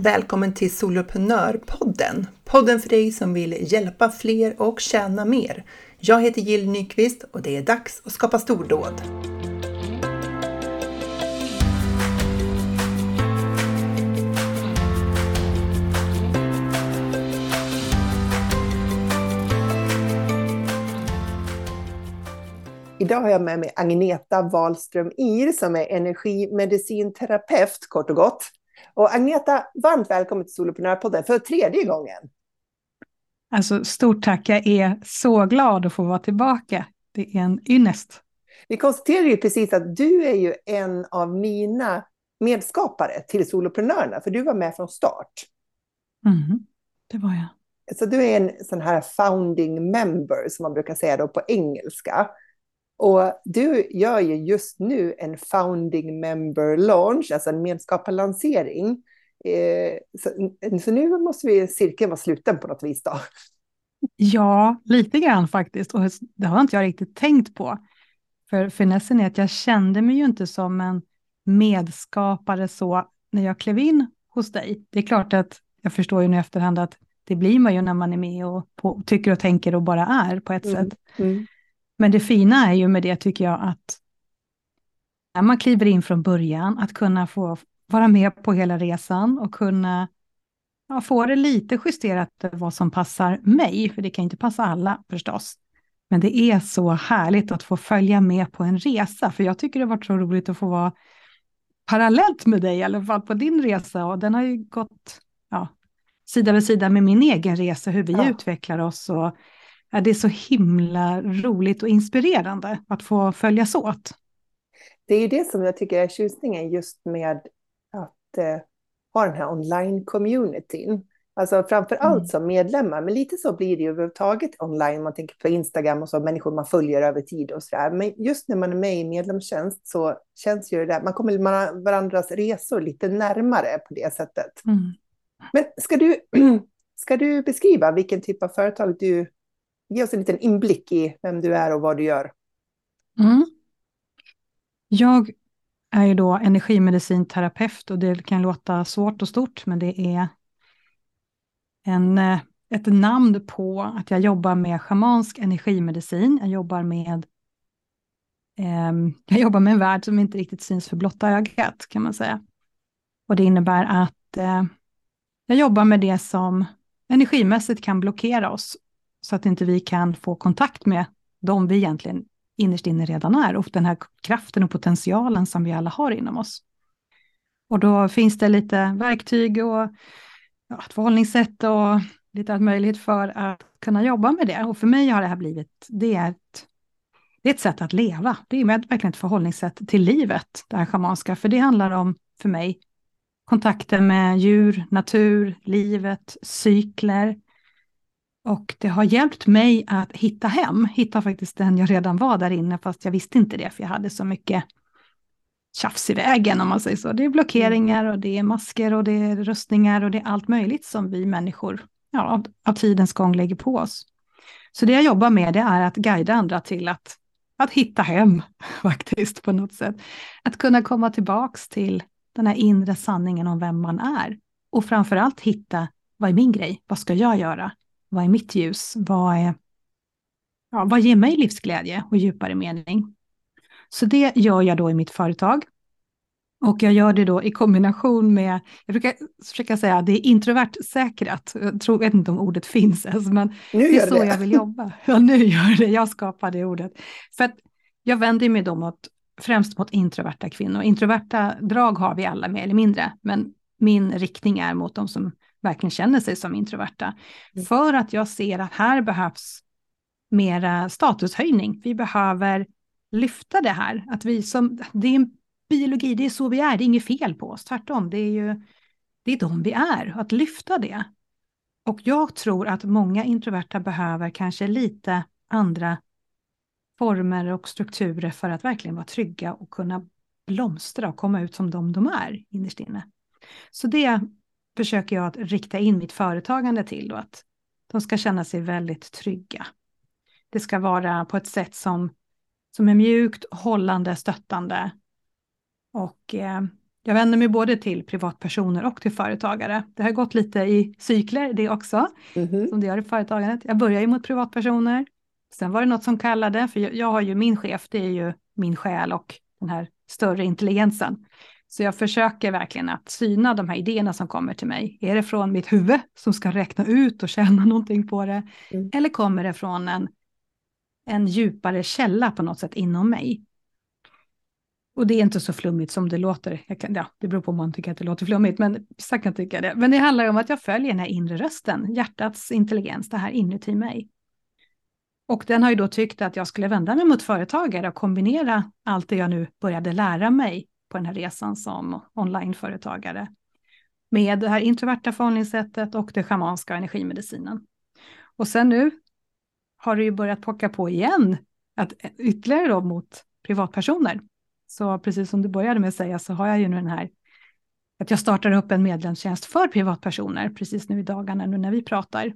Välkommen till Soloprenörpodden! Podden för dig som vill hjälpa fler och tjäna mer. Jag heter Jill Nyqvist och det är dags att skapa stordåd. Idag har jag med mig Agneta Wahlström Ir som är energimedicinterapeut kort och gott. Och Agneta, varmt välkommen till Soloprenörpodden för tredje gången. Alltså stort tack, jag är så glad att få vara tillbaka. Det är en ynnest. Vi konstaterade ju precis att du är ju en av mina medskapare till Soloprenörerna, för du var med från start. Mm, det var jag. Så du är en sån här founding member, som man brukar säga då på engelska. Och du gör ju just nu en founding member launch, alltså en medskaparlansering. Eh, så, så, nu måste vi cirkeln vara sluten på något vis då. Ja, lite grann faktiskt. Och det har inte jag riktigt tänkt på. För finessen är att jag kände mig ju inte som en medskapare så när jag klev in hos dig. Det är klart att jag förstår ju nu i efterhand att det blir man ju när man är med och på, tycker och tänker och bara är på ett mm. sätt. Mm. Men det fina är ju med det tycker jag att när man kliver in från början, att kunna få vara med på hela resan och kunna ja, få det lite justerat vad som passar mig, för det kan inte passa alla förstås. Men det är så härligt att få följa med på en resa, för jag tycker det har varit så roligt att få vara parallellt med dig, i alla fall på din resa, och den har ju gått ja, sida vid sida med min egen resa, hur vi ja. utvecklar oss och Ja, det är så himla roligt och inspirerande att få följas åt. Det är ju det som jag tycker är tjusningen just med att eh, ha den här online-communityn. Alltså framför allt mm. som medlemmar, men lite så blir det ju överhuvudtaget online. Man tänker på Instagram och så, människor man följer över tid och så där. Men just när man är med i medlemstjänst så känns ju det där, man kommer varandras resor lite närmare på det sättet. Mm. Men ska du, ska du beskriva vilken typ av företag du Ge oss en liten inblick i vem du är och vad du gör. Mm. Jag är ju då energimedicinterapeut och det kan låta svårt och stort, men det är en, eh, ett namn på att jag jobbar med schamansk energimedicin. Jag jobbar med eh, jag jobbar med en värld som inte riktigt syns för blotta ögat, kan man säga. Och det innebär att eh, jag jobbar med det som energimässigt kan blockera oss så att inte vi kan få kontakt med de vi egentligen innerst inne redan är och den här kraften och potentialen som vi alla har inom oss. Och då finns det lite verktyg och ja, ett förhållningssätt och lite allt möjligt för att kunna jobba med det. Och för mig har det här blivit, det är ett, det är ett sätt att leva. Det är verkligen ett förhållningssätt till livet, det här schamanska. För det handlar om, för mig, kontakten med djur, natur, livet, cykler, och det har hjälpt mig att hitta hem, hitta faktiskt den jag redan var där inne, fast jag visste inte det, för jag hade så mycket tjafs i vägen om man säger så. Det är blockeringar och det är masker och det är rustningar och det är allt möjligt som vi människor ja, av, av tidens gång lägger på oss. Så det jag jobbar med det är att guida andra till att, att hitta hem faktiskt på något sätt. Att kunna komma tillbaks till den här inre sanningen om vem man är. Och framför allt hitta, vad är min grej? Vad ska jag göra? Vad är mitt ljus? Vad, är, ja, vad ger mig livsglädje och djupare mening? Så det gör jag då i mitt företag. Och jag gör det då i kombination med, jag brukar försöka säga att det är introvert säkrat. Jag tror, vet inte om ordet finns ens, men det är så det. jag vill jobba. Ja, nu gör det, jag skapar det ordet. För att jag vänder mig då mot, främst mot introverta kvinnor. Introverta drag har vi alla mer eller mindre, men min riktning är mot de som verkligen känner sig som introverta. Mm. För att jag ser att här behövs mera statushöjning. Vi behöver lyfta det här. Att vi som, det är en biologi, det är så vi är, det är inget fel på oss. Tvärtom, det är ju det är de vi är, att lyfta det. Och jag tror att många introverta behöver kanske lite andra former och strukturer för att verkligen vara trygga och kunna blomstra och komma ut som de de är innerst inne. Så det försöker jag att rikta in mitt företagande till då, att de ska känna sig väldigt trygga. Det ska vara på ett sätt som, som är mjukt, hållande, stöttande. Och eh, Jag vänder mig både till privatpersoner och till företagare. Det har gått lite i cykler det också, mm -hmm. som det gör i företagandet. Jag börjar ju mot privatpersoner. Sen var det något som kallade, för jag, jag har ju min chef, det är ju min själ och den här större intelligensen. Så jag försöker verkligen att syna de här idéerna som kommer till mig. Är det från mitt huvud som ska räkna ut och känna någonting på det? Mm. Eller kommer det från en, en djupare källa på något sätt inom mig? Och det är inte så flummigt som det låter. Kan, ja, det beror på om man tycker att det låter flummigt, men vissa kan tycka det. Men det handlar om att jag följer den här inre rösten, hjärtats intelligens, det här inuti mig. Och den har ju då tyckt att jag skulle vända mig mot företagare och kombinera allt det jag nu började lära mig på den här resan som onlineföretagare med det här introverta förhållningssättet och det schamanska och energimedicinen. Och sen nu har det ju börjat pocka på igen, att ytterligare då mot privatpersoner. Så precis som du började med att säga så har jag ju nu den här att jag startar upp en medlemstjänst för privatpersoner precis nu i dagarna nu när vi pratar.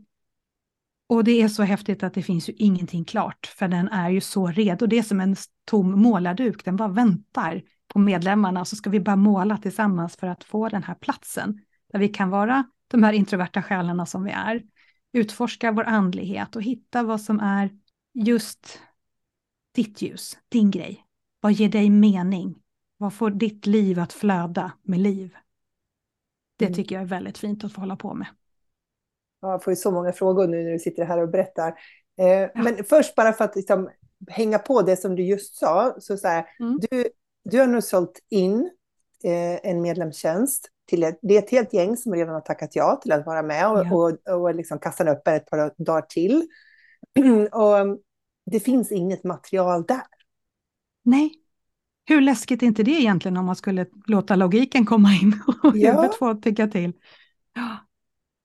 Och det är så häftigt att det finns ju ingenting klart, för den är ju så redo. Det är som en tom målarduk, den bara väntar på medlemmarna, så ska vi bara måla tillsammans för att få den här platsen, där vi kan vara de här introverta själarna som vi är, utforska vår andlighet och hitta vad som är just ditt ljus, din grej. Vad ger dig mening? Vad får ditt liv att flöda med liv? Det mm. tycker jag är väldigt fint att få hålla på med. Jag får ju så många frågor nu när du sitter här och berättar. Eh, ja. Men först bara för att liksom hänga på det som du just sa. Så, så här, mm. du, du har nu sålt in eh, en medlemstjänst. Till ett, det är ett helt gäng som redan har tackat ja till att vara med och, ja. och, och liksom kassan upp ett par dagar till. och det finns inget material där. Nej. Hur läskigt är inte det egentligen om man skulle låta logiken komma in och ja. huvudet få tycka till? Ja,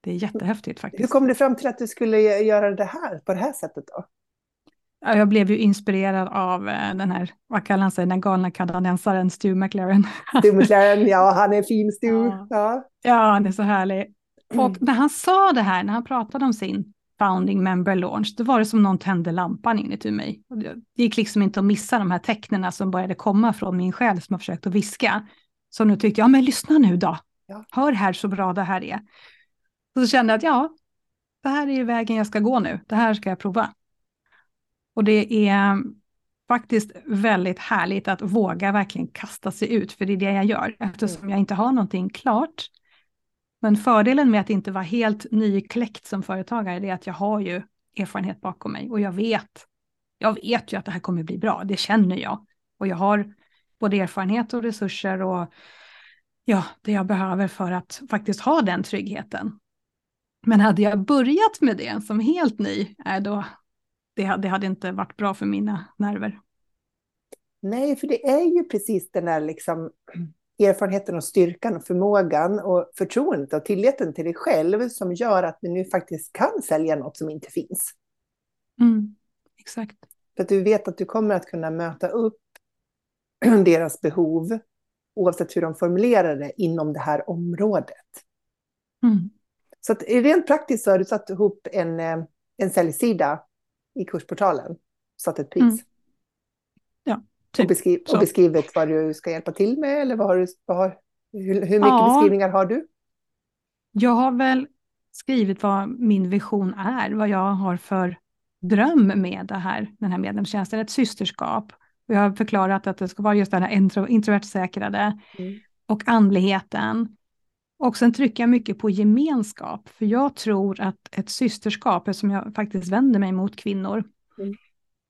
det är jättehäftigt faktiskt. Hur kom du fram till att du skulle göra det här på det här sättet då? Jag blev ju inspirerad av eh, den här, vad kallar han sig, den galna kanadensaren Stu McLaren. Stu McLaren, ja han är fin Stu. Ja, ja. ja han är så härlig. Och när han sa det här, när han pratade om sin founding member launch, då var det som någon tände lampan inuti mig. Det gick liksom inte att missa de här tecknen som började komma från min själ som jag försökt att viska. Så nu tyckte jag, ja men lyssna nu då. Ja. Hör här så bra det här är. Och så kände jag att ja, det här är vägen jag ska gå nu. Det här ska jag prova. Och det är faktiskt väldigt härligt att våga verkligen kasta sig ut, för det är det jag gör, eftersom mm. jag inte har någonting klart. Men fördelen med att inte vara helt nykläckt som företagare är att jag har ju erfarenhet bakom mig och jag vet, jag vet ju att det här kommer bli bra, det känner jag. Och jag har både erfarenhet och resurser och ja, det jag behöver för att faktiskt ha den tryggheten. Men hade jag börjat med det som helt ny, är då, det, det hade inte varit bra för mina nerver. Nej, för det är ju precis den där liksom erfarenheten och styrkan och förmågan och förtroendet och tilliten till dig själv som gör att du nu faktiskt kan sälja något som inte finns. Mm, exakt. För att du vet att du kommer att kunna möta upp deras behov oavsett hur de formulerar det inom det här området. Mm. Så att rent praktiskt så har du satt ihop en, eh, en säljsida i kursportalen, satt ett pris. Mm. Ja, typ. och, beskriv, och beskrivit vad du ska hjälpa till med, eller vad har du, vad har, hur, hur mycket ja. beskrivningar har du? Jag har väl skrivit vad min vision är, vad jag har för dröm med det här, den här medlemstjänsten, ett systerskap. Jag har förklarat att det ska vara just den här intro, introvertsäkrade mm. och andligheten. Och sen trycker jag mycket på gemenskap, för jag tror att ett systerskap, som jag faktiskt vänder mig mot kvinnor, mm.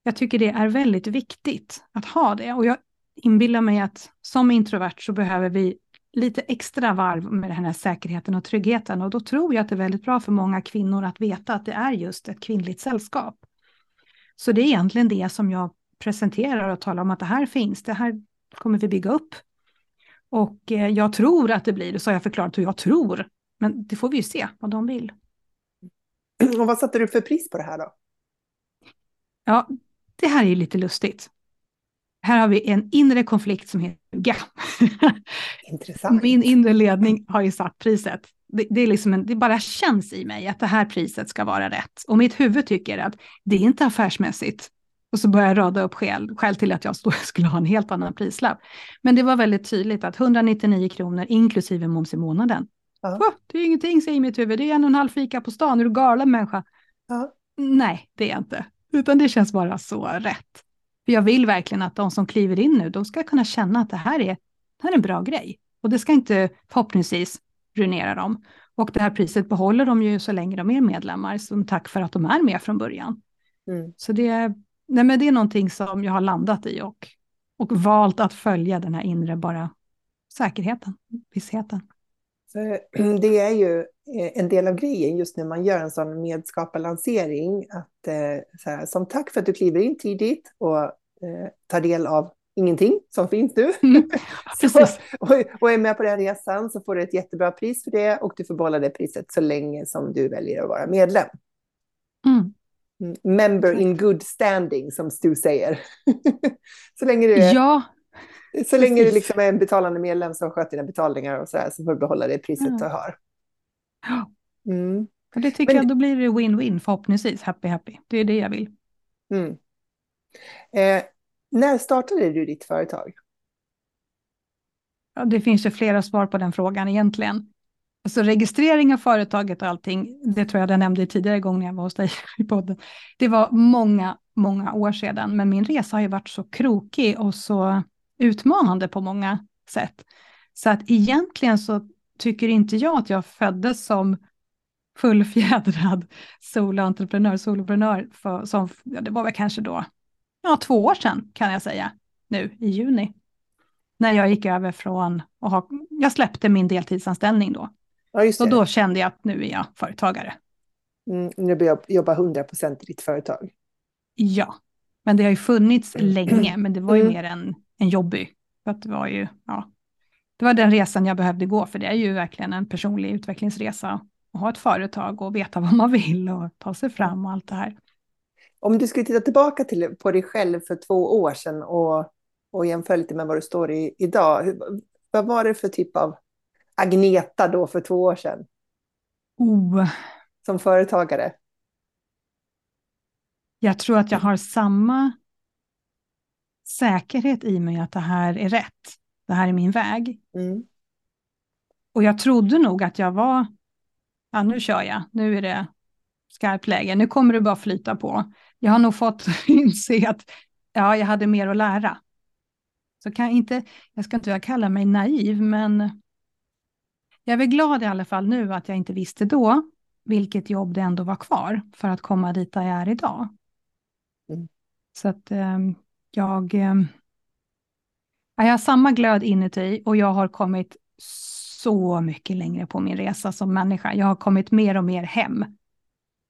jag tycker det är väldigt viktigt att ha det. Och jag inbillar mig att som introvert så behöver vi lite extra varv med den här säkerheten och tryggheten. Och då tror jag att det är väldigt bra för många kvinnor att veta att det är just ett kvinnligt sällskap. Så det är egentligen det som jag presenterar och talar om att det här finns, det här kommer vi bygga upp. Och eh, jag tror att det blir så har jag förklarat hur jag tror. Men det får vi ju se vad de vill. Och vad satte du för pris på det här då? Ja, det här är ju lite lustigt. Här har vi en inre konflikt som heter ja. Intressant. Min inre ledning har ju satt priset. Det, det, är liksom en, det bara känns i mig att det här priset ska vara rätt. Och mitt huvud tycker att det är inte affärsmässigt. Och så började jag rada upp skäl, skäl till att jag skulle ha en helt annan prislapp. Men det var väldigt tydligt att 199 kronor inklusive moms i månaden. Ja. Oh, det är ingenting, säger mitt huvud. Det är en och en halv fika på stan. Är du galen människa? Ja. Nej, det är jag inte. Utan det känns bara så rätt. För jag vill verkligen att de som kliver in nu, de ska kunna känna att det här är, det här är en bra grej. Och det ska inte förhoppningsvis ruinera dem. Och det här priset behåller de ju så länge de är medlemmar, som tack för att de är med från början. Mm. Så det, nej men det är någonting som jag har landat i och, och valt att följa den här inre bara säkerheten, vissheten. För det är ju eh, en del av grejen just när man gör en sån medskaparlansering, att eh, så här, som tack för att du kliver in tidigt och eh, tar del av ingenting som finns nu. Mm, så, och, och, är med på den resan så får du ett jättebra pris för det och du får behålla det priset så länge som du väljer att vara medlem. Mm. Member in good standing, som Stu säger. så länge du är, ja, så länge du liksom är en betalande medlem som sköter dina betalningar och så, här, så får du behålla det priset mm. du har. Mm. Det tycker Men, jag, då blir det win-win förhoppningsvis, happy happy. Det är det jag vill. Mm. Eh, när startade du ditt företag? Ja, det finns ju flera svar på den frågan egentligen. Så registrering av företaget och allting, det tror jag jag nämnde tidigare gång när jag var hos dig i podden. Det var många, många år sedan, men min resa har ju varit så krokig och så utmanande på många sätt. Så att egentligen så tycker inte jag att jag föddes som fullfjädrad soloentreprenör, soloprenör, för, som, ja, det var väl kanske då ja, två år sedan kan jag säga, nu i juni. När jag gick över från och ha, jag släppte min deltidsanställning då. Ja, och då kände jag att nu är jag företagare. Mm, nu börjar jag jobba 100 procent i ditt företag. Ja, men det har ju funnits mm. länge, men det var ju mm. mer en, en jobbig. För att det var ju, ja, det var den resan jag behövde gå, för det är ju verkligen en personlig utvecklingsresa. Att ha ett företag och veta vad man vill och ta sig fram och allt det här. Om du skulle titta tillbaka till, på dig själv för två år sedan och, och jämföra lite med vad du står i idag. Hur, vad var det för typ av Agneta då för två år sedan? Oh. Som företagare? Jag tror att jag har samma säkerhet i mig att det här är rätt. Det här är min väg. Mm. Och jag trodde nog att jag var, ja nu kör jag, nu är det skarpt läge, nu kommer det bara flyta på jag har nog fått inse att ja, jag hade mer att lära. Så kan jag inte, jag ska inte kalla mig naiv, men jag är väl glad i alla fall nu att jag inte visste då vilket jobb det ändå var kvar för att komma dit där jag är idag. Mm. Så att eh, jag, eh, jag har samma glöd inuti och jag har kommit så mycket längre på min resa som människa. Jag har kommit mer och mer hem.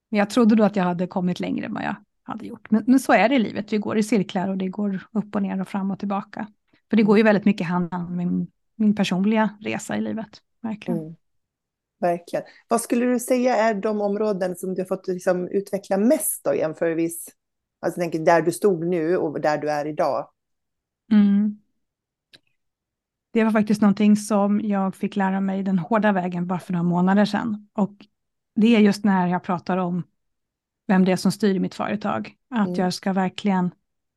Men jag trodde då att jag hade kommit längre än vad jag hade gjort. Men, men så är det i livet, vi går i cirklar och det går upp och ner och fram och tillbaka. För det går ju väldigt mycket hand i hand med min, min personliga resa i livet, verkligen. Mm. Verkligen. Vad skulle du säga är de områden som du har fått liksom utveckla mest då jämförvis, alltså tänker där du stod nu och där du är idag? Mm. Det var faktiskt någonting som jag fick lära mig den hårda vägen bara för några månader sedan. Och det är just när jag pratar om vem det är som styr mitt företag. Att mm. jag ska verkligen,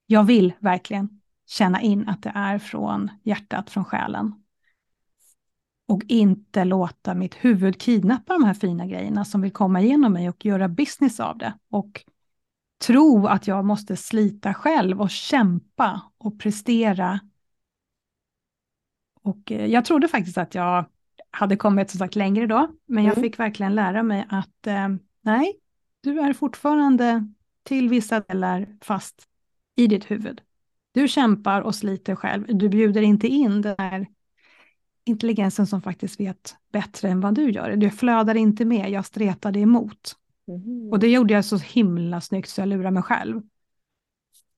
jag vill verkligen känna in att det är från hjärtat, från själen. Och inte låta mitt huvud kidnappa de här fina grejerna som vill komma igenom mig och göra business av det. Och tro att jag måste slita själv och kämpa och prestera. Och eh, jag trodde faktiskt att jag hade kommit som sagt längre då, men jag mm. fick verkligen lära mig att eh, nej, du är fortfarande till vissa delar fast i ditt huvud. Du kämpar och sliter själv. Du bjuder inte in den här intelligensen som faktiskt vet bättre än vad du gör. Du flödar inte med, jag stretade emot. Mm. Och det gjorde jag så himla snyggt så jag lurade mig själv.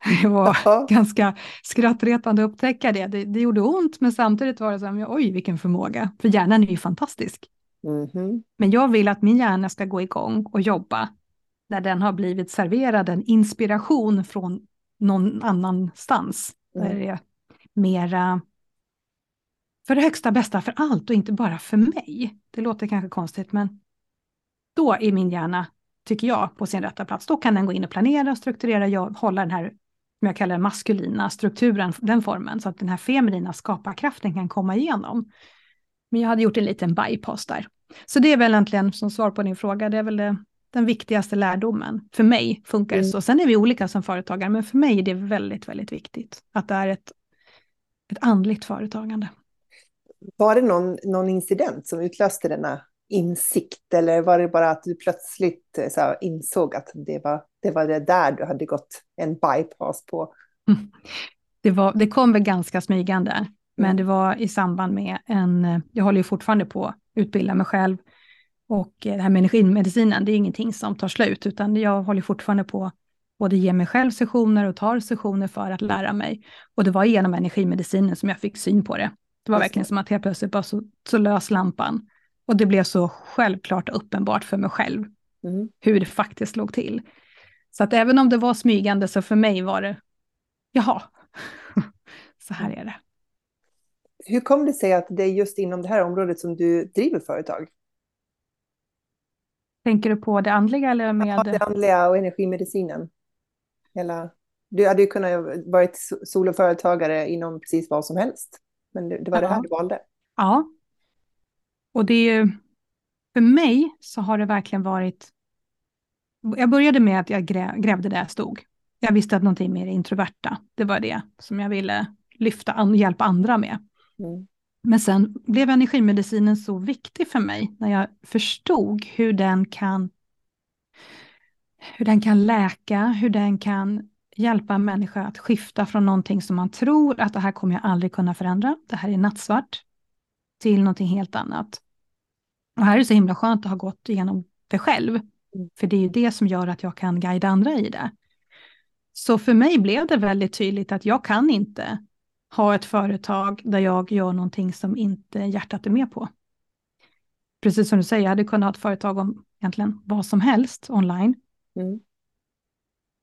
Det var Aha. ganska skrattretande att upptäcka det. det. det. gjorde ont, men samtidigt var det så här, oj vilken förmåga. För hjärnan är ju fantastisk. Mm. Men jag vill att min hjärna ska gå igång och jobba när den har blivit serverad en inspiration från någon annanstans. Mm. Där det är mera för det högsta bästa för allt och inte bara för mig. Det låter kanske konstigt, men då är min hjärna, tycker jag, på sin rätta plats. Då kan den gå in och planera, strukturera, hålla den här som jag kallar den maskulina strukturen, den formen, så att den här feminina skaparkraften kan komma igenom. Men jag hade gjort en liten bypass där. Så det är väl egentligen, som svar på din fråga, det är väl det, den viktigaste lärdomen. För mig funkar det mm. så. Sen är vi olika som företagare, men för mig är det väldigt, väldigt viktigt att det är ett, ett andligt företagande. Var det någon, någon incident som utlöste denna insikt eller var det bara att du plötsligt eh, så här, insåg att det var, det var det där du hade gått en bypass på? Mm. Det, var, det kom väl ganska smygande, mm. men det var i samband med en, jag håller ju fortfarande på att utbilda mig själv och det här med energimedicinen, det är ingenting som tar slut, utan jag håller fortfarande på både ge mig själv sessioner och tar sessioner för att lära mig. Och det var genom energimedicinen som jag fick syn på det. Det var verkligen som att helt plötsligt bara så, så lös lampan. Och det blev så självklart och uppenbart för mig själv mm. hur det faktiskt låg till. Så att även om det var smygande så för mig var det, jaha, så här är det. Hur kom det sig att det är just inom det här området som du driver företag? Tänker du på det andliga eller med? Ja, det andliga och energimedicinen. Hela... Du hade ju kunnat vara soloföretagare inom precis vad som helst. Men det, var ja. det här du valde. Ja. Och det är ju, för mig så har det verkligen varit, jag började med att jag grävde där jag stod. Jag visste att någonting mer introverta, det var det som jag ville lyfta, och hjälpa andra med. Mm. Men sen blev energimedicinen så viktig för mig när jag förstod hur den kan hur den kan läka, hur den kan hjälpa en människa att skifta från någonting som man tror att det här kommer jag aldrig kunna förändra, det här är nattsvart, till någonting helt annat. Och här är det så himla skönt att ha gått igenom det själv, mm. för det är ju det som gör att jag kan guida andra i det. Så för mig blev det väldigt tydligt att jag kan inte ha ett företag där jag gör någonting som inte hjärtat är med på. Precis som du säger, jag hade kunnat ha ett företag om egentligen vad som helst online. Mm.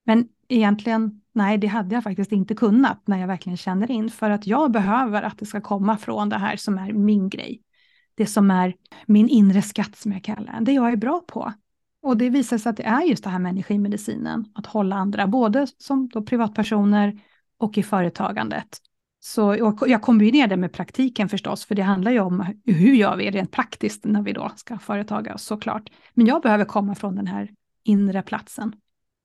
Men egentligen, nej, det hade jag faktiskt inte kunnat när jag verkligen känner in, för att jag behöver att det ska komma från det här som är min grej. Det som är min inre skatt som jag kallar det, det jag är bra på. Och det visar sig att det är just det här med energimedicinen, att hålla andra, både som då privatpersoner och i företagandet. Så jag kombinerar det med praktiken förstås, för det handlar ju om hur gör vi rent praktiskt när vi då ska företaga oss såklart. Men jag behöver komma från den här inre platsen.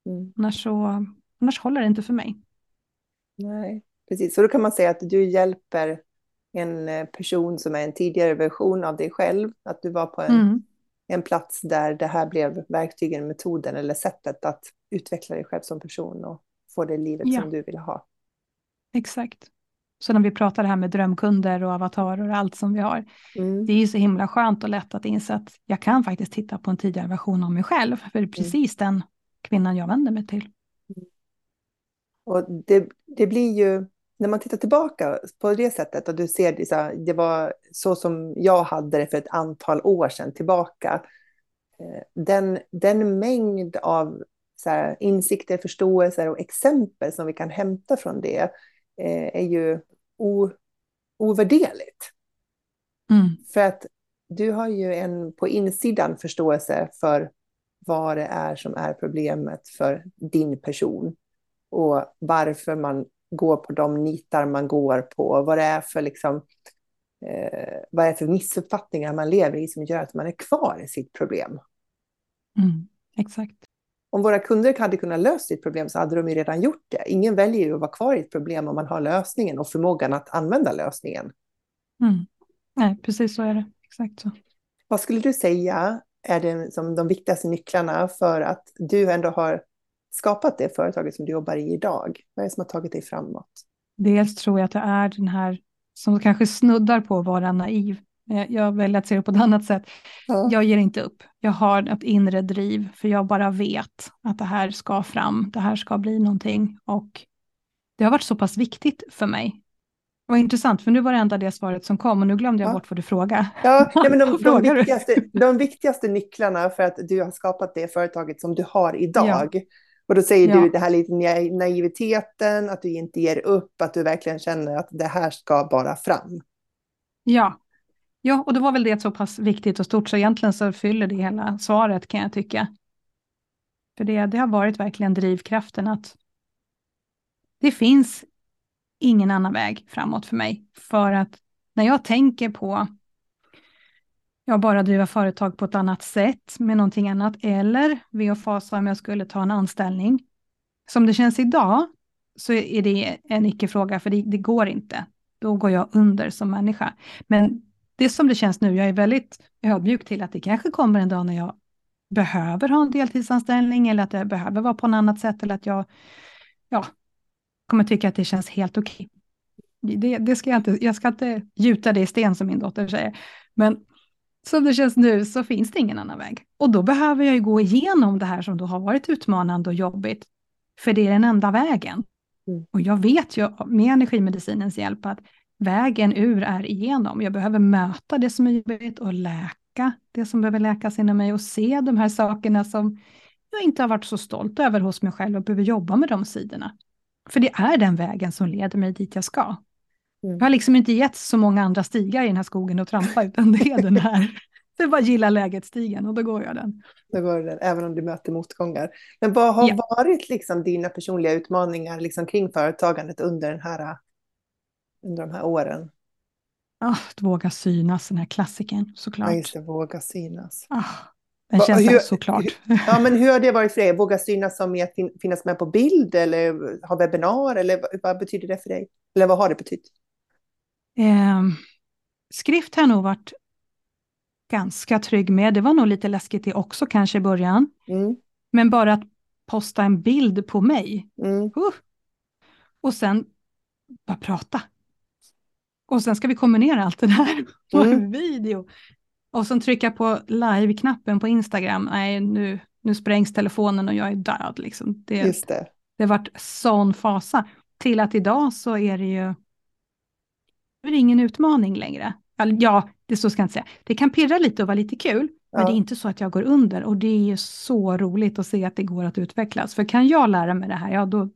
Mm. Annars, så, annars håller det inte för mig. Nej, precis. Så då kan man säga att du hjälper en eh, person som är en tidigare version av dig själv. Att du var på en, mm. en plats där det här blev verktygen, metoden eller sättet att utveckla dig själv som person och få det livet ja. som du vill ha. Exakt. Så när vi pratar det här med drömkunder och avatarer och allt som vi har, mm. det är ju så himla skönt och lätt att inse att jag kan faktiskt titta på en tidigare version av mig själv, för det är mm. precis mm. den kvinnan jag vänder mig till. Och det, det blir ju, när man tittar tillbaka på det sättet och du ser det, det var så som jag hade det för ett antal år sedan tillbaka. Eh, den, den mängd av här, insikter, förståelser och exempel som vi kan hämta från det eh, är ju o, ovärderligt. Mm. För att du har ju en på insidan förståelse för vad det är som är problemet för din person och varför man går på de nitar man går på, vad det är för liksom, eh, vad är för missuppfattningar man lever i som gör att man är kvar i sitt problem. Mm, exakt. Om våra kunder hade kunnat lösa sitt problem så hade de ju redan gjort det. Ingen väljer ju att vara kvar i ett problem om man har lösningen och förmågan att använda lösningen. Mm. Nej, precis så är det. Exakt så. Vad skulle du säga är det som de viktigaste nycklarna för att du ändå har skapat det företaget som du jobbar i idag? Vad är det som har tagit dig framåt? Dels tror jag att det är den här som kanske snuddar på att vara naiv. Jag väljer att se det på ett annat sätt. Ja. Jag ger inte upp. Jag har ett inre driv, för jag bara vet att det här ska fram, det här ska bli någonting. Och det har varit så pass viktigt för mig vad intressant, för nu var det enda det svaret som kom och nu glömde jag ja. bort vad du frågade. Ja, ja men de, de, viktigaste, de viktigaste nycklarna för att du har skapat det företaget som du har idag. Ja. Och då säger ja. du det här lite naiviteten, att du inte ger upp, att du verkligen känner att det här ska bara fram. Ja, ja och då var väl det så pass viktigt och stort så egentligen så fyller det hela svaret kan jag tycka. För det, det har varit verkligen drivkraften att det finns ingen annan väg framåt för mig. För att när jag tänker på jag bara driva företag på ett annat sätt med någonting annat eller ve och fasa om jag skulle ta en anställning. Som det känns idag så är det en icke-fråga för det, det, går inte. Då går jag under som människa. Men det som det känns nu, jag är väldigt ödmjuk till att det kanske kommer en dag när jag behöver ha en deltidsanställning eller att jag behöver vara på något annat sätt eller att jag ja, kommer tycka att det känns helt okej. Det, det, ska jag, inte, jag ska inte gjuta det i sten som min dotter säger. Men som det känns nu så finns det ingen annan väg. Och då behöver jag ju gå igenom det här som då har varit utmanande och jobbigt. För det är den enda vägen. Mm. Och jag vet ju med energimedicinens hjälp att vägen ur är igenom. Jag behöver möta det som är jobbigt och läka det som behöver läkas inom mig och se de här sakerna som jag inte har varit så stolt över hos mig själv och behöver jobba med de sidorna. För det är den vägen som leder mig dit jag ska. Mm. Jag har liksom inte gett så många andra stigar i den här skogen att trampa, utan det är den här. Det bara gilla läget-stigen och då går jag den. Då går den, även om du möter motgångar. Men vad har ja. varit liksom dina personliga utmaningar liksom kring företagandet under, den här, under de här åren? Oh, att våga synas, den här klassikern såklart. Ja, just det, våga synas. Oh, den känns hur, såklart. Hur, ja, men hur har det varit för dig? Våga synas som att finnas med på bild eller ha webbinar? Eller vad betyder det för dig? Eller vad har det betytt? Eh, skrift har jag nog varit ganska trygg med. Det var nog lite läskigt det också kanske i början. Mm. Men bara att posta en bild på mig. Mm. Uh. Och sen bara prata. Och sen ska vi kombinera allt det här på mm. video. Och sen trycka på live-knappen på Instagram. Nej, nu, nu sprängs telefonen och jag är död. Liksom. Det, Just det. det har varit sån fasa. Till att idag så är det ju det är ingen utmaning längre. Ja, det så ska jag inte säga. Det kan pirra lite och vara lite kul, ja. men det är inte så att jag går under och det är ju så roligt att se att det går att utvecklas. För kan jag lära mig det här, ja då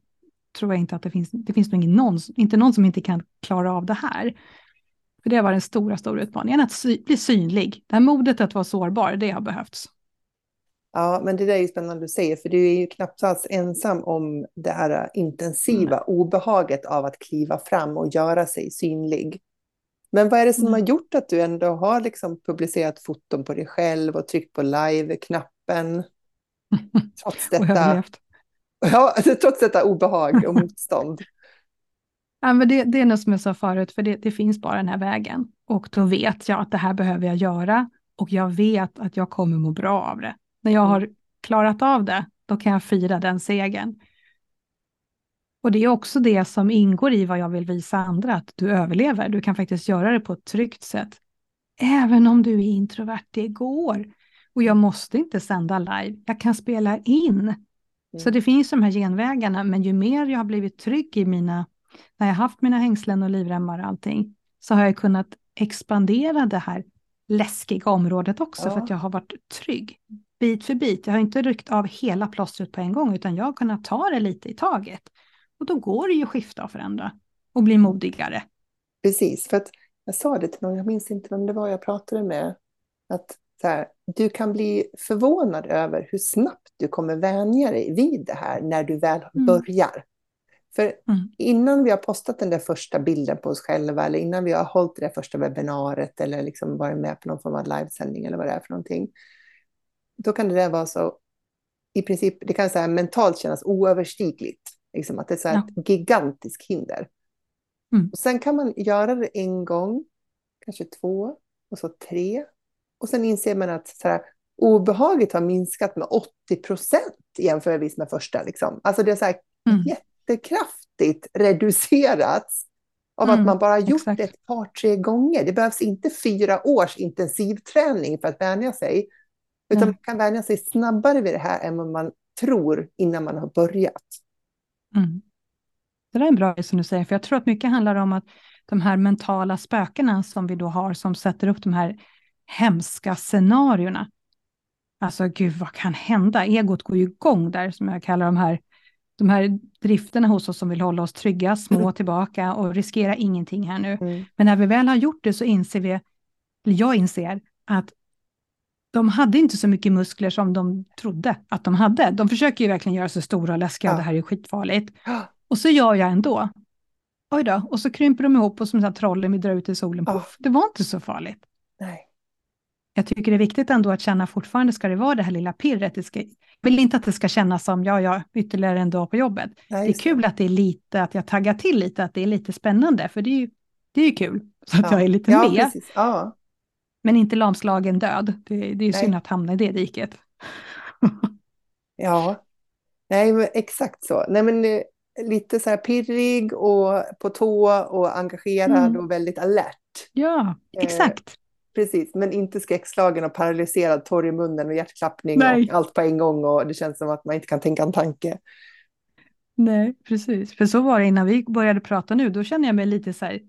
tror jag inte att det finns, det finns nog ingen någon, inte någon som inte kan klara av det här. För det var den stora, stora utmaningen, att sy bli synlig. Det här modet att vara sårbar, det har behövts. Ja, men det där är ju spännande du säger, för du är ju knappt alls ensam om det här intensiva mm. obehaget av att kliva fram och göra sig synlig. Men vad är det som mm. har gjort att du ändå har liksom publicerat foton på dig själv och tryckt på live-knappen? Trots detta, ja, trots detta obehag och motstånd. Ja, men det, det är något som jag sa förut, för det, det finns bara den här vägen. Och då vet jag att det här behöver jag göra och jag vet att jag kommer må bra av det. När jag mm. har klarat av det, då kan jag fira den segern. Och det är också det som ingår i vad jag vill visa andra, att du överlever. Du kan faktiskt göra det på ett tryggt sätt. Även om du är introvert, det går. Och jag måste inte sända live, jag kan spela in. Mm. Så det finns de här genvägarna, men ju mer jag har blivit trygg i mina, när jag haft mina hängslen och livremmar och allting, så har jag kunnat expandera det här läskiga området också, ja. för att jag har varit trygg bit för bit. Jag har inte ryckt av hela plåstret på en gång, utan jag har kunnat ta det lite i taget. Och då går det ju att skifta och förändra och bli modigare. Precis, för att jag sa det till någon, jag minns inte vem det var jag pratade med, att så här, du kan bli förvånad över hur snabbt du kommer vänja dig vid det här när du väl mm. börjar. För mm. innan vi har postat den där första bilden på oss själva eller innan vi har hållit det där första webbinariet eller liksom varit med på någon form av livesändning eller vad det är för någonting, då kan det där vara så, i princip, det kan så här mentalt kännas oöverstigligt. Liksom att det är så ja. ett gigantiskt hinder. Mm. Och sen kan man göra det en gång, kanske två, och så tre. Och sen inser man att så här, obehaget har minskat med 80 procent jämförelsevis med första. Liksom. Alltså det är så här mm. Jättekraftigt reducerats av mm, att man bara gjort exakt. det ett par, tre gånger. Det behövs inte fyra års intensivträning för att vänja sig, utan mm. man kan vänja sig snabbare vid det här än vad man tror innan man har börjat. Mm. Det där är en bra grej som du säger, för jag tror att mycket handlar om att de här mentala spökena som vi då har, som sätter upp de här hemska scenarierna. Alltså gud, vad kan hända? Egot går ju igång där, som jag kallar de här, de här drifterna hos oss som vill hålla oss trygga, små mm. tillbaka och riskera ingenting här nu. Mm. Men när vi väl har gjort det så inser vi, eller jag inser, att de hade inte så mycket muskler som de trodde att de hade. De försöker ju verkligen göra sig stora och läskiga, ja. det här är skitfarligt. Och så gör jag ändå. Oj då, och så krymper de ihop och som trollen vi drar ut i solen. Ja. Puff. Det var inte så farligt. Nej. Jag tycker det är viktigt ändå att känna fortfarande ska det vara det här lilla pirret. Det ska, jag vill inte att det ska kännas som, ja, ja, ytterligare en dag på jobbet. Nej, Det är kul att det är lite, att jag taggar till lite, att det är lite spännande, för det är ju, det är ju kul. Så att Ja. jag är lite Ja, med. Ja. men inte lamslagen död. Det, det är ju Nej. synd att hamna i det diket. Ja, nej men exakt så. Nej men eh, lite så här pirrig och på tå och engagerad Mm. och väldigt alert. Ja, Eh, exakt. Precis, men inte skräckslagen och paralyserad, torr i munnen och hjärtklappning Nej. och allt på en gång och det känns som att man inte kan tänka en tanke. Nej, precis. För så var det innan vi började prata nu, då kände jag mig lite så här,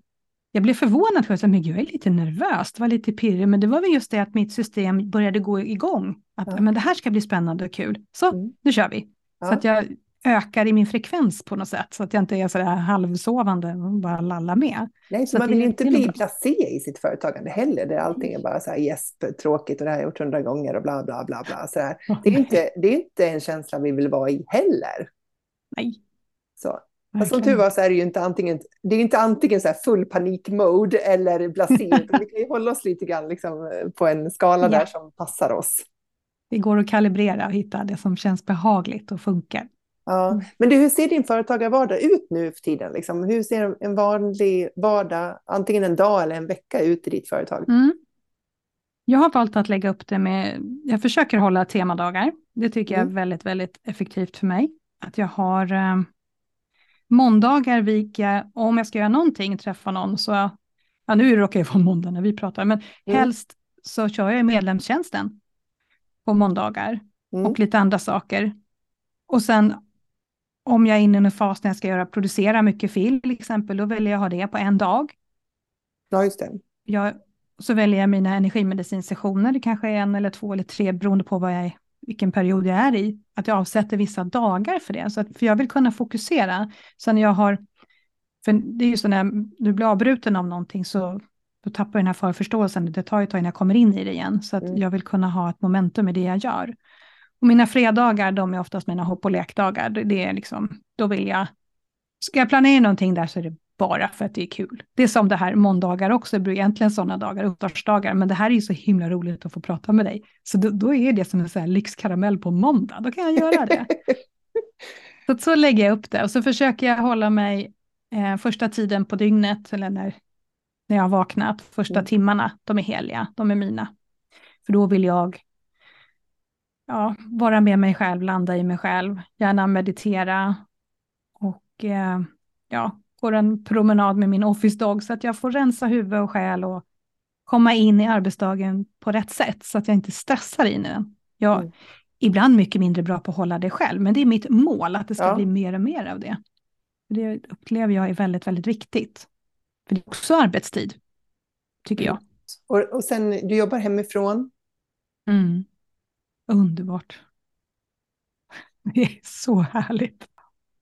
jag blev förvånad, för jag sa, men gud, jag är lite nervös, det var lite pirrig, men det var väl just det att mitt system började gå igång. Att Ja. men det här ska bli spännande och kul. Så, Mm. nu kör vi. Ja. Så att jag ökar i min frekvens på något sätt, så att jag inte är så där halvsovande och bara lallar med. Nej, Så så man vill ju inte bli bra. blasé i sitt företagande heller, där allting är bara så här gäsp, tråkigt och det här har jag gjort hundra gånger och bla bla bla bla. Så här. Det, är inte, det är inte en känsla vi vill vara i heller. Nej, Så. Fast som tur var så är det ju inte antingen, det är inte antingen så full panik-mode eller blasé, vi kan ju hålla oss lite grann liksom på en skala Ja. där som passar oss. Det går att kalibrera och hitta det som känns behagligt och funkar. Ja. Mm. Men du, hur ser din företagarvardag ut nu för tiden? Liksom? Hur ser en vanlig vardag, antingen en dag eller en vecka, ut i ditt företag? Mm. Jag har valt att lägga upp det med, jag försöker hålla temadagar. Det tycker jag Mm. är väldigt, väldigt effektivt för mig. Att jag har eh, måndagar vilka, om jag ska göra någonting, träffa någon, så, ja nu råkar det vara måndag när vi pratar, men Mm. helst så kör jag medlemstjänsten på måndagar Mm. och lite andra saker. Och sen om jag är inne i en fas när jag ska göra, producera mycket film till exempel, då väljer jag ha det på en dag. Ja, just det. Jag, så väljer jag mina energimedicinsessioner, det kanske är en eller två eller tre beroende på vad jag är, vilken period jag är i, att jag avsätter vissa dagar för det. Så att, för jag vill kunna fokusera. Sen jag har, för det är ju så när du blir avbruten av någonting så då tappar jag den här förförståelsen. Det tar ju ett tag innan jag kommer in i det igen. Så att Mm. jag vill kunna ha ett momentum i det jag gör. Och mina fredagar, de är oftast mina hopp och lekdagar. Det- är liksom, då vill jag, ska jag planera någonting där så är det bara för att det är kul. Det är som det här måndagar också, det blir egentligen sådana dagar, uppstartsdagar, men det här är ju så himla roligt att få prata med dig. Så då, då är det som en sån här lyxkaramell på måndag, då kan jag göra det. så, så lägger jag upp det och så försöker jag hålla mig eh, första tiden på dygnet, eller när, när jag har vaknat, första Mm. timmarna, de är heliga, de är mina. För då vill jag ja, vara med mig själv, landa i mig själv, gärna meditera och eh, ja, gå en promenad med min office dog så att jag får rensa huvud och själ och komma in i arbetsdagen på rätt sätt så att jag inte stressar in i den. Jag är Mm. ibland mycket mindre bra på att hålla det själv, men det är mitt mål att det ska Ja. bli mer och mer av det. Det upplever jag är väldigt, väldigt viktigt. För det är också arbetstid, tycker jag. Och, och sen, du jobbar hemifrån. Mm. Underbart. Det är så härligt.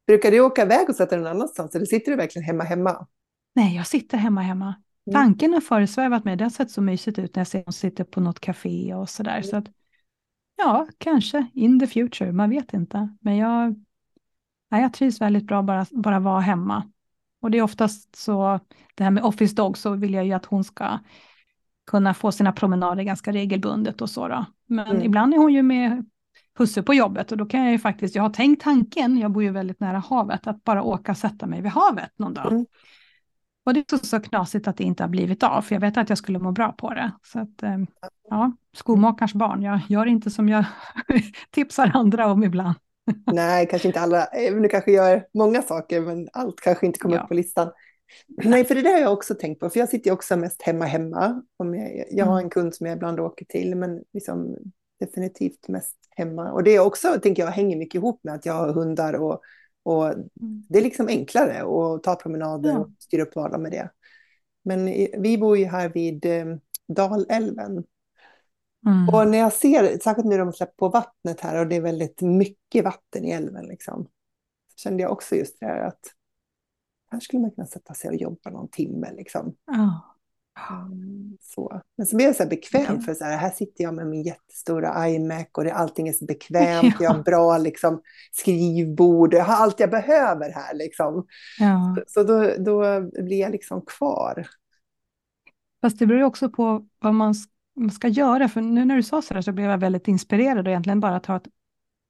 Brukar du åka iväg och sätta dig någon annanstans, eller sitter du verkligen hemma hemma? Nej, jag sitter hemma hemma. Mm. Tanken har föresvävat mig. Det har sett så mysigt ut när jag ser dem sitta på något café och sådär. Mm. Så att, ja, kanske in the future, man vet inte. Men jag, nej, jag trivs väldigt bra bara, bara vara hemma. Och det är oftast så, det här med office dog, så vill jag ju att hon ska kunna få sina promenader ganska regelbundet och så då. Men Mm. ibland är hon ju med husse på jobbet och då kan jag ju faktiskt, jag har tänkt tanken, jag bor ju väldigt nära havet, att bara åka och sätta mig vid havet någon dag. Mm. Och det är så, så knasigt att det inte har blivit av, för jag vet att jag skulle må bra på det. Så att, eh, ja, skomakarens barn, jag gör inte som jag tipsar andra om ibland. Nej, kanske inte alla. Även Du kanske gör många saker, men allt kanske inte kommer Ja. upp på listan. Nej, för det där har jag också tänkt på, för jag sitter ju också mest hemma hemma. Om jag, jag har Mm. en kund som jag ibland åker till, men liksom definitivt mest hemma. Och det är också, tänker jag, hänger mycket ihop med att jag har hundar och, och det är liksom enklare att ta promenader och styra upp vardagen med det. Men vi bor ju här vid eh, Dalälven Mm. och när jag ser, särskilt nu de släpper på vattnet här och det är väldigt mycket vatten i älven liksom. Så kände jag också just det här att här skulle man kunna sätta sig och jobba någon timme liksom. Ja. Mm, så. Men så blir jag så här bekväm Okej. för så här, här sitter jag med min jättestora iMac och det, allting är så bekvämt. Jag Ja. har bra liksom, skrivbord, jag har allt jag behöver här. Liksom. Ja. Så då, då blir jag liksom kvar. Fast det beror ju också på vad man, ska göra. För nu när du sa så där så blev jag väldigt inspirerad och egentligen bara ta ett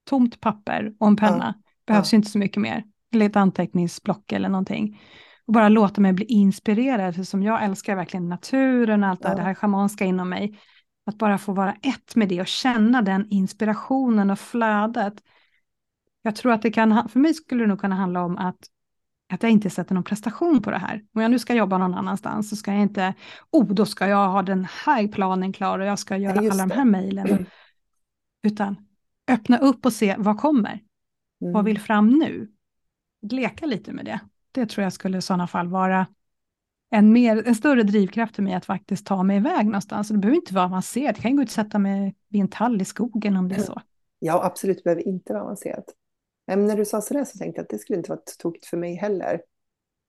tomt papper och en penna. Behövs ja. ju inte så mycket mer. Eller ett anteckningsblock eller någonting. Och bara låta mig bli inspirerad. För som jag älskar verkligen naturen och allt Ja. det här schamanska inom mig. Att bara få vara ett med det och känna den inspirationen och flödet. Jag tror att det kan, för mig skulle det nog kunna handla om att att jag inte sätter någon prestation på det här. Om jag nu ska jobba någon annanstans så ska jag inte, oh, då ska jag ha den här planen klar och jag ska göra just alla de det. här mejlen. Utan öppna upp och se vad kommer, Mm. vad vill fram nu? Leka lite med det. Det tror jag skulle i sådana fall vara en, mer, en större drivkraft för mig att faktiskt ta mig iväg någonstans. Det behöver inte vara avancerat, jag kan gå ut och sätta mig vid en tall i skogen om det är så. Ja, absolut, det behöver inte vara avancerat. Men när du sa sådär så tänkte jag att det skulle inte vara tokigt för mig heller.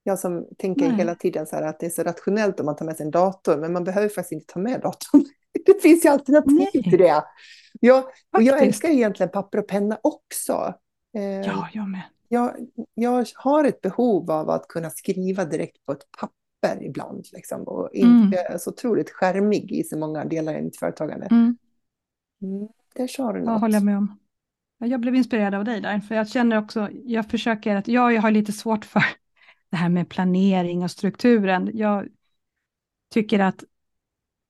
Jag som tänker Nej. hela tiden så här att det är så rationellt om man tar med sig en dator, men man behöver faktiskt inte ta med datorn. Det finns ju alternativ Nej. till det. Ja, och jag älskar egentligen papper och penna också. Eh, Ja, jag med. Jag, jag har ett behov av att kunna skriva direkt på ett papper ibland. Liksom, och inte är så otroligt skärmig i så många delar i mitt företagande. Mm. Mm, där sa du något. håller jag med om. Ja, Jag blev inspirerad av dig där, för jag känner också, jag försöker att, ja, jag har lite svårt för det här med planering och strukturen. Jag tycker att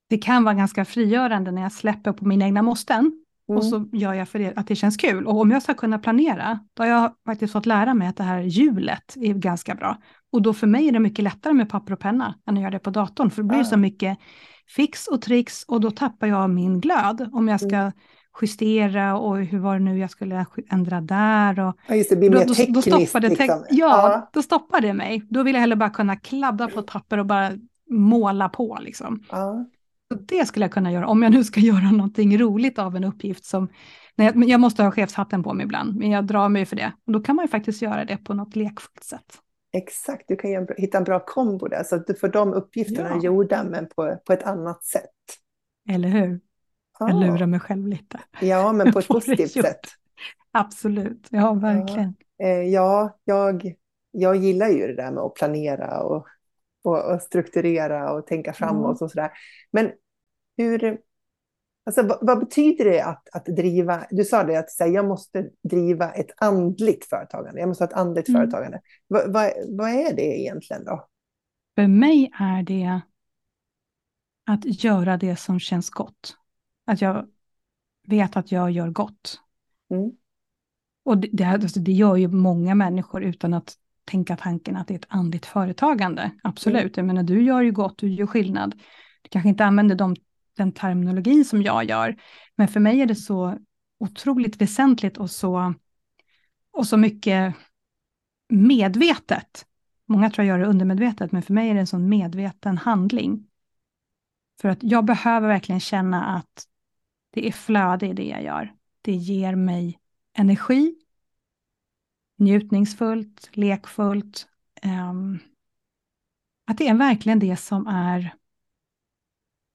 det kan vara ganska frigörande när jag släpper på mina egna måsten och Mm. så gör jag för det, att det känns kul. Och om jag ska kunna planera, då har jag faktiskt fått lära mig att det här hjulet är ganska bra. Och då för mig är det mycket lättare med papper och penna än att göra det på datorn, för det blir så mycket fix och tricks och då tappar jag min glöd om jag ska Mm. justera och hur var det nu jag skulle ändra där. Och Ja, just det, blir då, mer då, tekniskt. då, stoppade te- liksom. ja, då stoppar det mig. Då vill jag hellre bara kunna kladda på ett papper och bara måla på. Liksom. ja. Det skulle jag kunna göra om jag nu ska göra någonting roligt av en uppgift som... Nej, jag, jag måste ha chefshatten på mig ibland, men jag drar mig för det. Och då kan man ju faktiskt göra det på något lekfullt sätt. Exakt, du kan hitta en bra kombo där så att du får de uppgifterna Ja. gjorda men på, på ett annat sätt. Eller hur? Jag Ja. lurar mig själv lite. Ja, men på ett positivt sätt. Absolut, ja verkligen. Eh, Ja, jag, jag gillar ju det där med att planera och, och, och strukturera och tänka framåt och sådär. Men hur, alltså, vad, vad betyder det att, att driva, du sa det att här, jag måste driva ett andligt företagande, jag måste ha ett andligt Mm. företagande. Vad, vad, vad är det egentligen då? För mig är det att göra det som känns gott. Att jag vet att jag gör gott. Mm. Och det, det, alltså det gör ju många människor utan att tänka tanken att det är ett andligt företagande. Absolut, jag menar du gör ju gott, du gör skillnad. Du kanske inte använder de, den terminologin som jag gör, men för mig är det så otroligt väsentligt och så, och så mycket medvetet. Många tror jag gör det undermedvetet, men för mig är det en sån medveten handling. För att jag behöver verkligen känna att det är flöde i det jag gör. Det ger mig energi, njutningsfullt, lekfullt. Um, att det är verkligen det som är,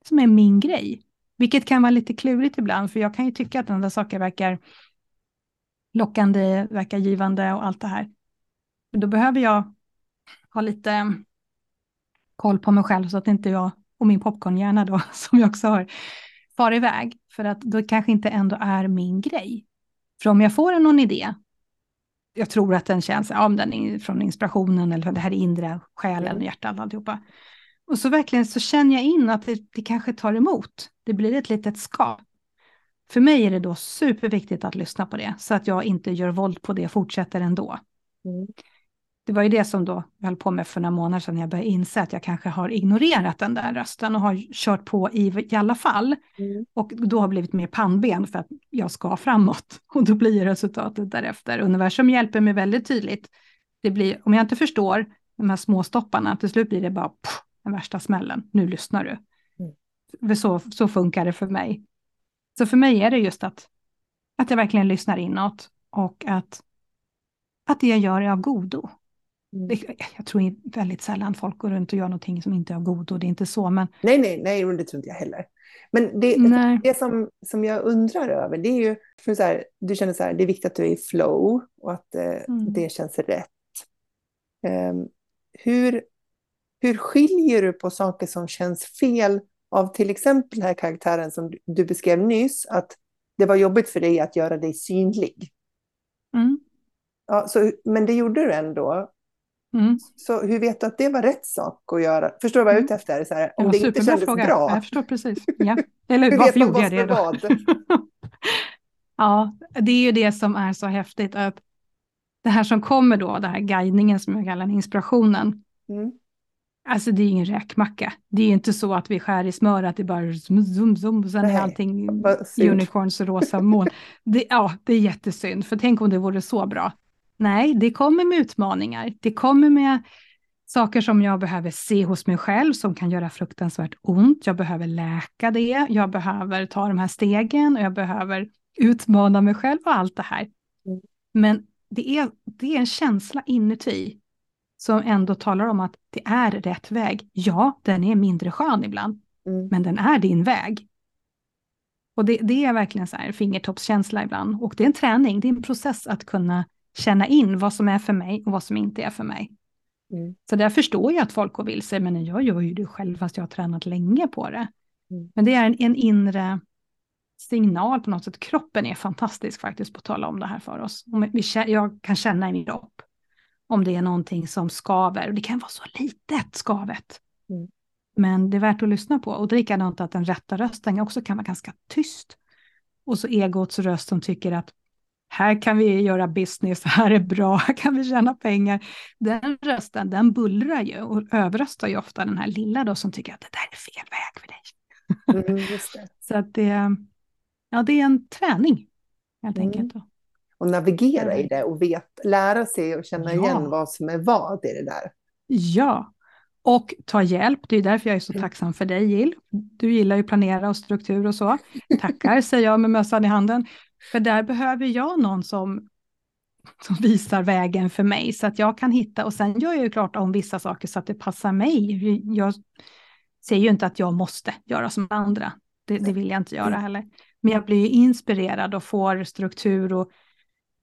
som är min grej. Vilket kan vara lite klurigt ibland, för jag kan ju tycka att andra saker verkar lockande, verkar givande och allt det här. Då behöver jag ha lite koll på mig själv så att inte jag och min popcornhjärna då, som jag också har, far iväg. För att då kanske inte ändå är min grej. För om jag får någon idé, jag tror att den känns, ja men den är från inspirationen eller det här är inre själen, Mm. hjärtat, alltihopa. Och så verkligen så känner jag in att det, det kanske tar emot. Det blir ett litet ska. För mig är det då superviktigt att lyssna på det, så att jag inte gör våld på det och fortsätter ändå. Mm. Det var ju det som då jag höll på med för några månader sedan, när jag började inse att jag kanske har ignorerat den där rösten och har kört på i, i alla fall. Mm. Och då har blivit mer pannben för att jag ska framåt. Och då blir resultatet därefter. Universum hjälper mig väldigt tydligt. Det blir, om jag inte förstår de här små stopparna, till slut blir det bara pff, den värsta smällen. Nu lyssnar du. För Så, så funkar det för mig. Så för mig är det just att, att jag verkligen lyssnar inåt och att, att det jag gör är av godo. Mm. Jag tror väldigt sällan folk går runt och gör någonting som inte är av godo, det är inte så. Men... Nej, nej, nej, det tror inte jag heller. Men det, det som, som jag undrar över, det är ju, för så här, du känner så här, det är viktigt att du är i flow och att eh, mm. det känns rätt. Um, hur, hur skiljer du på saker som känns fel av till exempel den här karaktären som du beskrev nyss, att det var jobbigt för dig att göra dig synlig. Mm. Ja, så, men det gjorde du ändå. Mm. Så hur vet du att det var rätt sak att göra? Förstår du vad jag är ute efter? Så här, om det, inte kändes fråga. bra. Jag förstår precis. Ja. Eller varför gjorde jag det då? Ja, det är ju det som är så häftigt att det här som kommer då, det här guidningen som jag kallar inspirationen. Mm. Alltså det är ingen räkmacka. Det är inte så att vi skär i smör, att det bara zoom, zoom, zoom och sen Nej, är allting unicorns och rosa moln. Det, ja, det är jättesynd, för tänk om det vore så bra. Nej, det kommer med utmaningar. Det kommer med saker som jag behöver se hos mig själv som kan göra fruktansvärt ont. Jag behöver läka det. Jag behöver ta de här stegen och jag behöver utmana mig själv och allt det här. Mm. Men det är, det är en känsla inuti som ändå talar om att det är rätt väg. Ja, den är mindre skön ibland, mm. men den är din väg. Och det, det, är verkligen så här fingertoppskänsla ibland. Och det är en träning, det är en process att kunna känna in vad som är för mig och vad som inte är för mig. Mm. Så där förstår jag att folk går vilse, men jag gör ju det själv fast jag har tränat länge på det. Mm. Men det är en, en, inre signal på något sätt. Kroppen är fantastisk faktiskt på att tala om det här för oss. Vi, jag kan känna i min kropp om det är någonting som skaver. Och det kan vara så litet skavet. Mm. Men det är värt att lyssna på. Och det är likadant att den rätta rösten också kan vara ganska tyst. Och så egots röst som tycker att här kan vi göra business, här är bra, här kan vi tjäna pengar. Den rösten, den bullrar ju och överröstar ju ofta den här lilla då som tycker att det där är fel väg för dig. Mm, Så att det, ja, det är en träning helt mm. enkelt. Då. Och navigera i det och vet, lära sig och känna ja. igen vad som är vad i det där. Ja, och ta hjälp. Det är därför jag är så mm. tacksam för dig Jill. Du gillar ju planera och struktur och så. Tackar säger jag med mössan i handen. För där behöver jag någon som, som visar vägen för mig så att jag kan hitta och sen gör jag ju klart om vissa saker så att det passar mig. Jag säger ju inte att jag måste göra som andra. Det, det vill jag inte göra mm. heller. Men jag blir inspirerad och får struktur och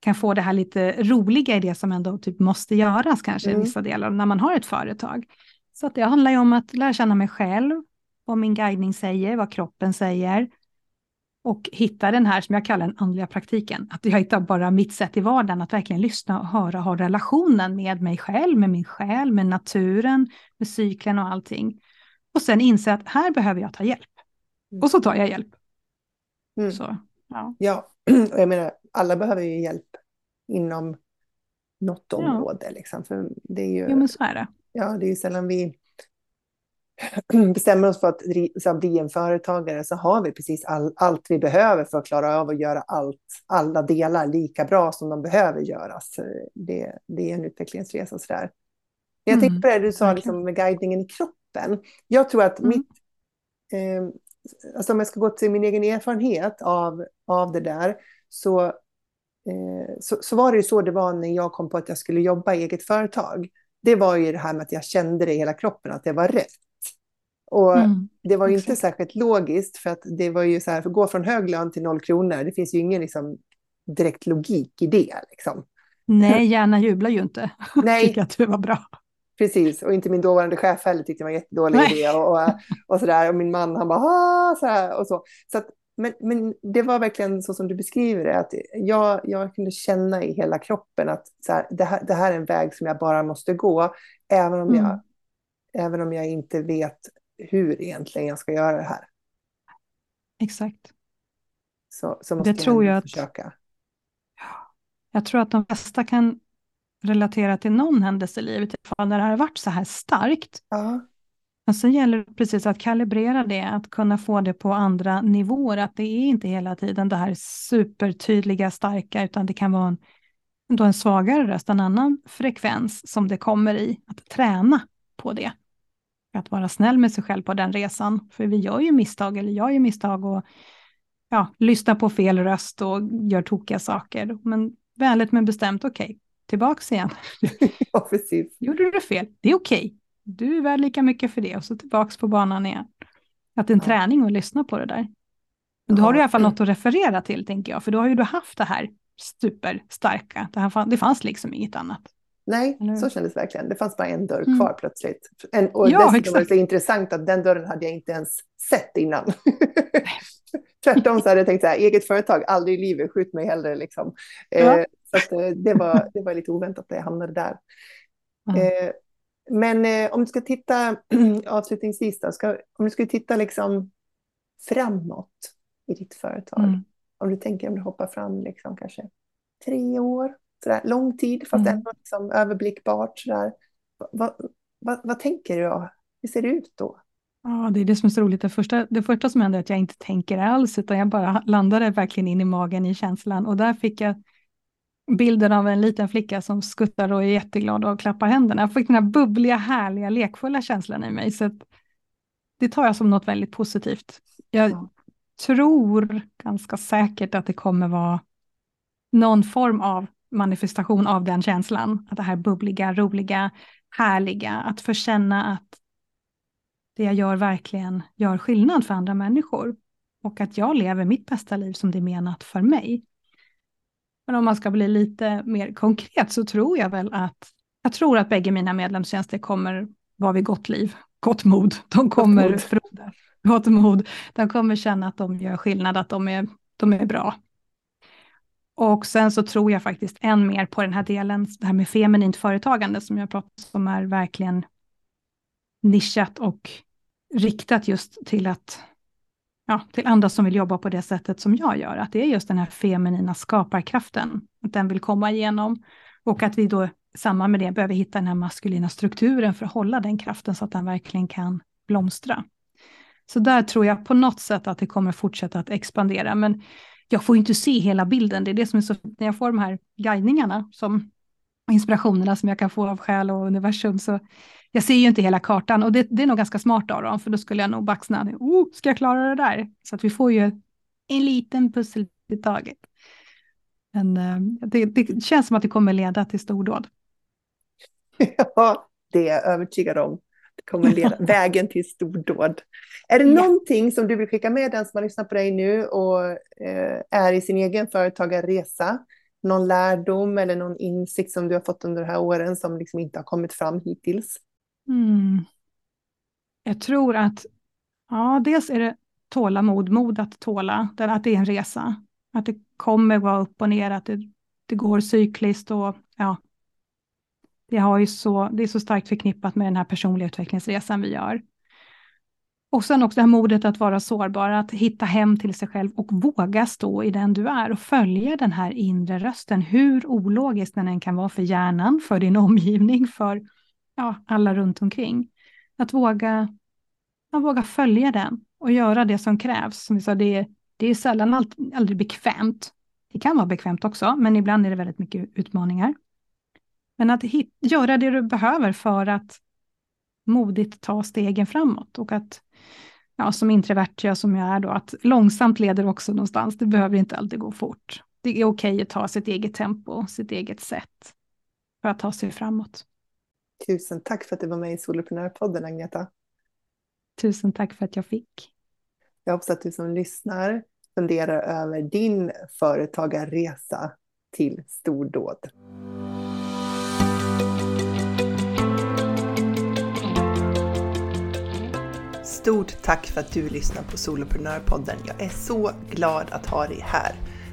kan få det här lite roliga i det som ändå typ måste göras kanske i mm. vissa delar när man har ett företag. Så att det handlar ju om att lära känna mig själv, vad min guidning säger, vad kroppen säger och hitta den här som jag kallar den andliga praktiken. Att jag hittar bara mitt sätt i vardagen att verkligen lyssna och höra, ha relationen med mig själv, med min själ, med naturen, med cyklen och allting. Och sen inse att här behöver jag ta hjälp. Och så tar jag hjälp. Mm. Så, ja. ja, jag menar, alla behöver ju hjälp inom något område. Ja. Liksom, för det är ju, jo, men så är det. Ja, det är ju sällan vi bestämmer oss för att bli en företagare så har vi precis all, allt vi behöver för att klara av att göra allt, alla delar lika bra som de behöver göras. Det, det är en utvecklingsresa. Så där. Jag mm, tänkte på det du sa liksom, med guidningen i kroppen. Jag tror att mm. mitt... Eh, alltså om jag ska gå till min egen erfarenhet av, av det där så, eh, så, så var det ju så det var när jag kom på att jag skulle jobba i eget företag. Det var ju det här med att jag kände det i hela kroppen, att det var rätt. Och mm, det var ju exakt. inte särskilt logiskt för att det var ju så här, för att gå från hög lön till noll kronor, det finns ju ingen liksom, direkt logik i det. Liksom. Nej, hjärnan jublar ju inte. Nej. Tycker att det var bra. Precis, och inte min dåvarande chef heller tyckte det var en jättedålig Nej. idé. Och, och, och, sådär. och min man han bara ah, så här, och så. så att, men, men det var verkligen så som du beskriver det, att jag, jag kunde känna i hela kroppen att så här, det, här, det här är en väg som jag bara måste gå, även om, mm. jag, även om jag inte vet hur egentligen jag ska göra det här. Exakt. Så, så måste det jag tror jag att, försöka. Jag tror att de flesta kan relatera till någon händelse i livet, när det har varit så här starkt. Ja. Men sen gäller det precis att kalibrera det, att kunna få det på andra nivåer, att det är inte hela tiden det här supertydliga, starka, utan det kan vara en, då en svagare röst, en annan frekvens som det kommer i, att träna på det. Att vara snäll med sig själv på den resan, för vi gör ju misstag, eller jag gör misstag och ja, lyssnar på fel röst och gör tokiga saker. Men vänligt men bestämt, okej, okay, tillbaks igen. ja, precis. Gjorde du fel? Det är okej. Okay. Du är värd lika mycket för det och så tillbaks på banan igen. Att det är en ja. träning att lyssna på det där. Men då har du i alla fall något att referera till, tänker jag, för då har ju du haft det här superstarka. Det, här, det fanns liksom inget annat. Nej, så kändes det verkligen. Det fanns bara en dörr mm. kvar plötsligt. En, och ja, dessutom var det så intressant att den dörren hade jag inte ens sett innan. Tvärtom så hade jag tänkt så här, eget företag, aldrig i livet, skjut mig hellre liksom. Ja. Eh, så att, eh, det, var, det var lite oväntat att jag hamnade där. Mm. Eh, men eh, om du ska titta avslutningsvis då, ska, om du skulle titta liksom framåt i ditt företag. Mm. Om du tänker om du hoppar fram liksom kanske tre år, sådär, lång tid fast mm. ändå liksom överblickbart. Sådär. Vad, vad, vad tänker du? Då? Hur ser det ut då? Ja, det är det som är så roligt. Det första, det första som hände är att jag inte tänker alls, utan jag bara landade verkligen in i magen i känslan. Och där fick jag bilden av en liten flicka som skuttar och är jätteglad och klappar händerna. Jag fick den här bubbliga, härliga, lekfulla känslan i mig. Så det tar jag som något väldigt positivt. Jag ja. tror ganska säkert att det kommer vara någon form av manifestation av den känslan. Att det här bubbliga, roliga, härliga, att få känna att det jag gör verkligen gör skillnad för andra människor. Och att jag lever mitt bästa liv som det är menat för mig. Men om man ska bli lite mer konkret så tror jag väl att jag tror att bägge mina medlemstjänster kommer vara vid gott liv, gott mod. De kommer gott mod. gott mod. De kommer känna att de gör skillnad, att de är, de är bra. Och sen så tror jag faktiskt än mer på den här delen, det här med feminint företagande som jag pratar om, som är verkligen nischat och riktat just till att ja, till andra som vill jobba på det sättet som jag gör, att det är just den här feminina skaparkraften, att den vill komma igenom och att vi då samma med det behöver hitta den här maskulina strukturen för att hålla den kraften så att den verkligen kan blomstra. Så där tror jag på något sätt att det kommer fortsätta att expandera, men jag får inte se hela bilden. Det är det som är så när jag får de här guidningarna som inspirationerna som jag kan få av själ och universum så jag ser ju inte hela kartan och det, det är nog ganska smart av dem för då skulle jag nog baxna. Oh, ska jag klara det där? Så att vi får ju en liten pussel i taget. Men uh, det, det, känns som att det kommer leda till stordåd. Ja, det är jag övertygad om. Det kommer leda vägen till stordåd. Är det ja. någonting som du vill skicka med den som har lyssnat på dig nu och eh, är i sin egen företagarresa? Någon lärdom eller någon insikt som du har fått under de här åren som liksom inte har kommit fram hittills? Mm. Jag tror att, ja, dels är det tålamod, mod att tåla, att det är en resa. Att det kommer vara upp och ner, att det, det går cykliskt och ja, det, har ju så, det är så starkt förknippat med den här personliga utvecklingsresan vi gör. Och sen också det här modet att vara sårbar, att hitta hem till sig själv och våga stå i den du är och följa den här inre rösten, hur ologisk den än kan vara för hjärnan, för din omgivning, för ja, alla runt omkring. Att våga, att våga följa den och göra det som krävs. Som vi sa, det, är, det är sällan allt, aldrig bekvämt. Det kan vara bekvämt också, men ibland är det väldigt mycket utmaningar. Men att hit, göra det du behöver för att modigt ta stegen framåt och att, ja, som introvert jag som jag är då, att långsamt leder också någonstans. Det behöver inte alltid gå fort. Det är okej att ta sitt eget tempo, sitt eget sätt för att ta sig framåt. Tusen tack för att du var med i Soloprenörpodden Agneta. Tusen tack för att jag fick. Jag hoppas att du som lyssnar funderar över din företagarresa till stordåd. Stort tack för att du lyssnar på Soloprenörpodden. Jag är så glad att ha dig här.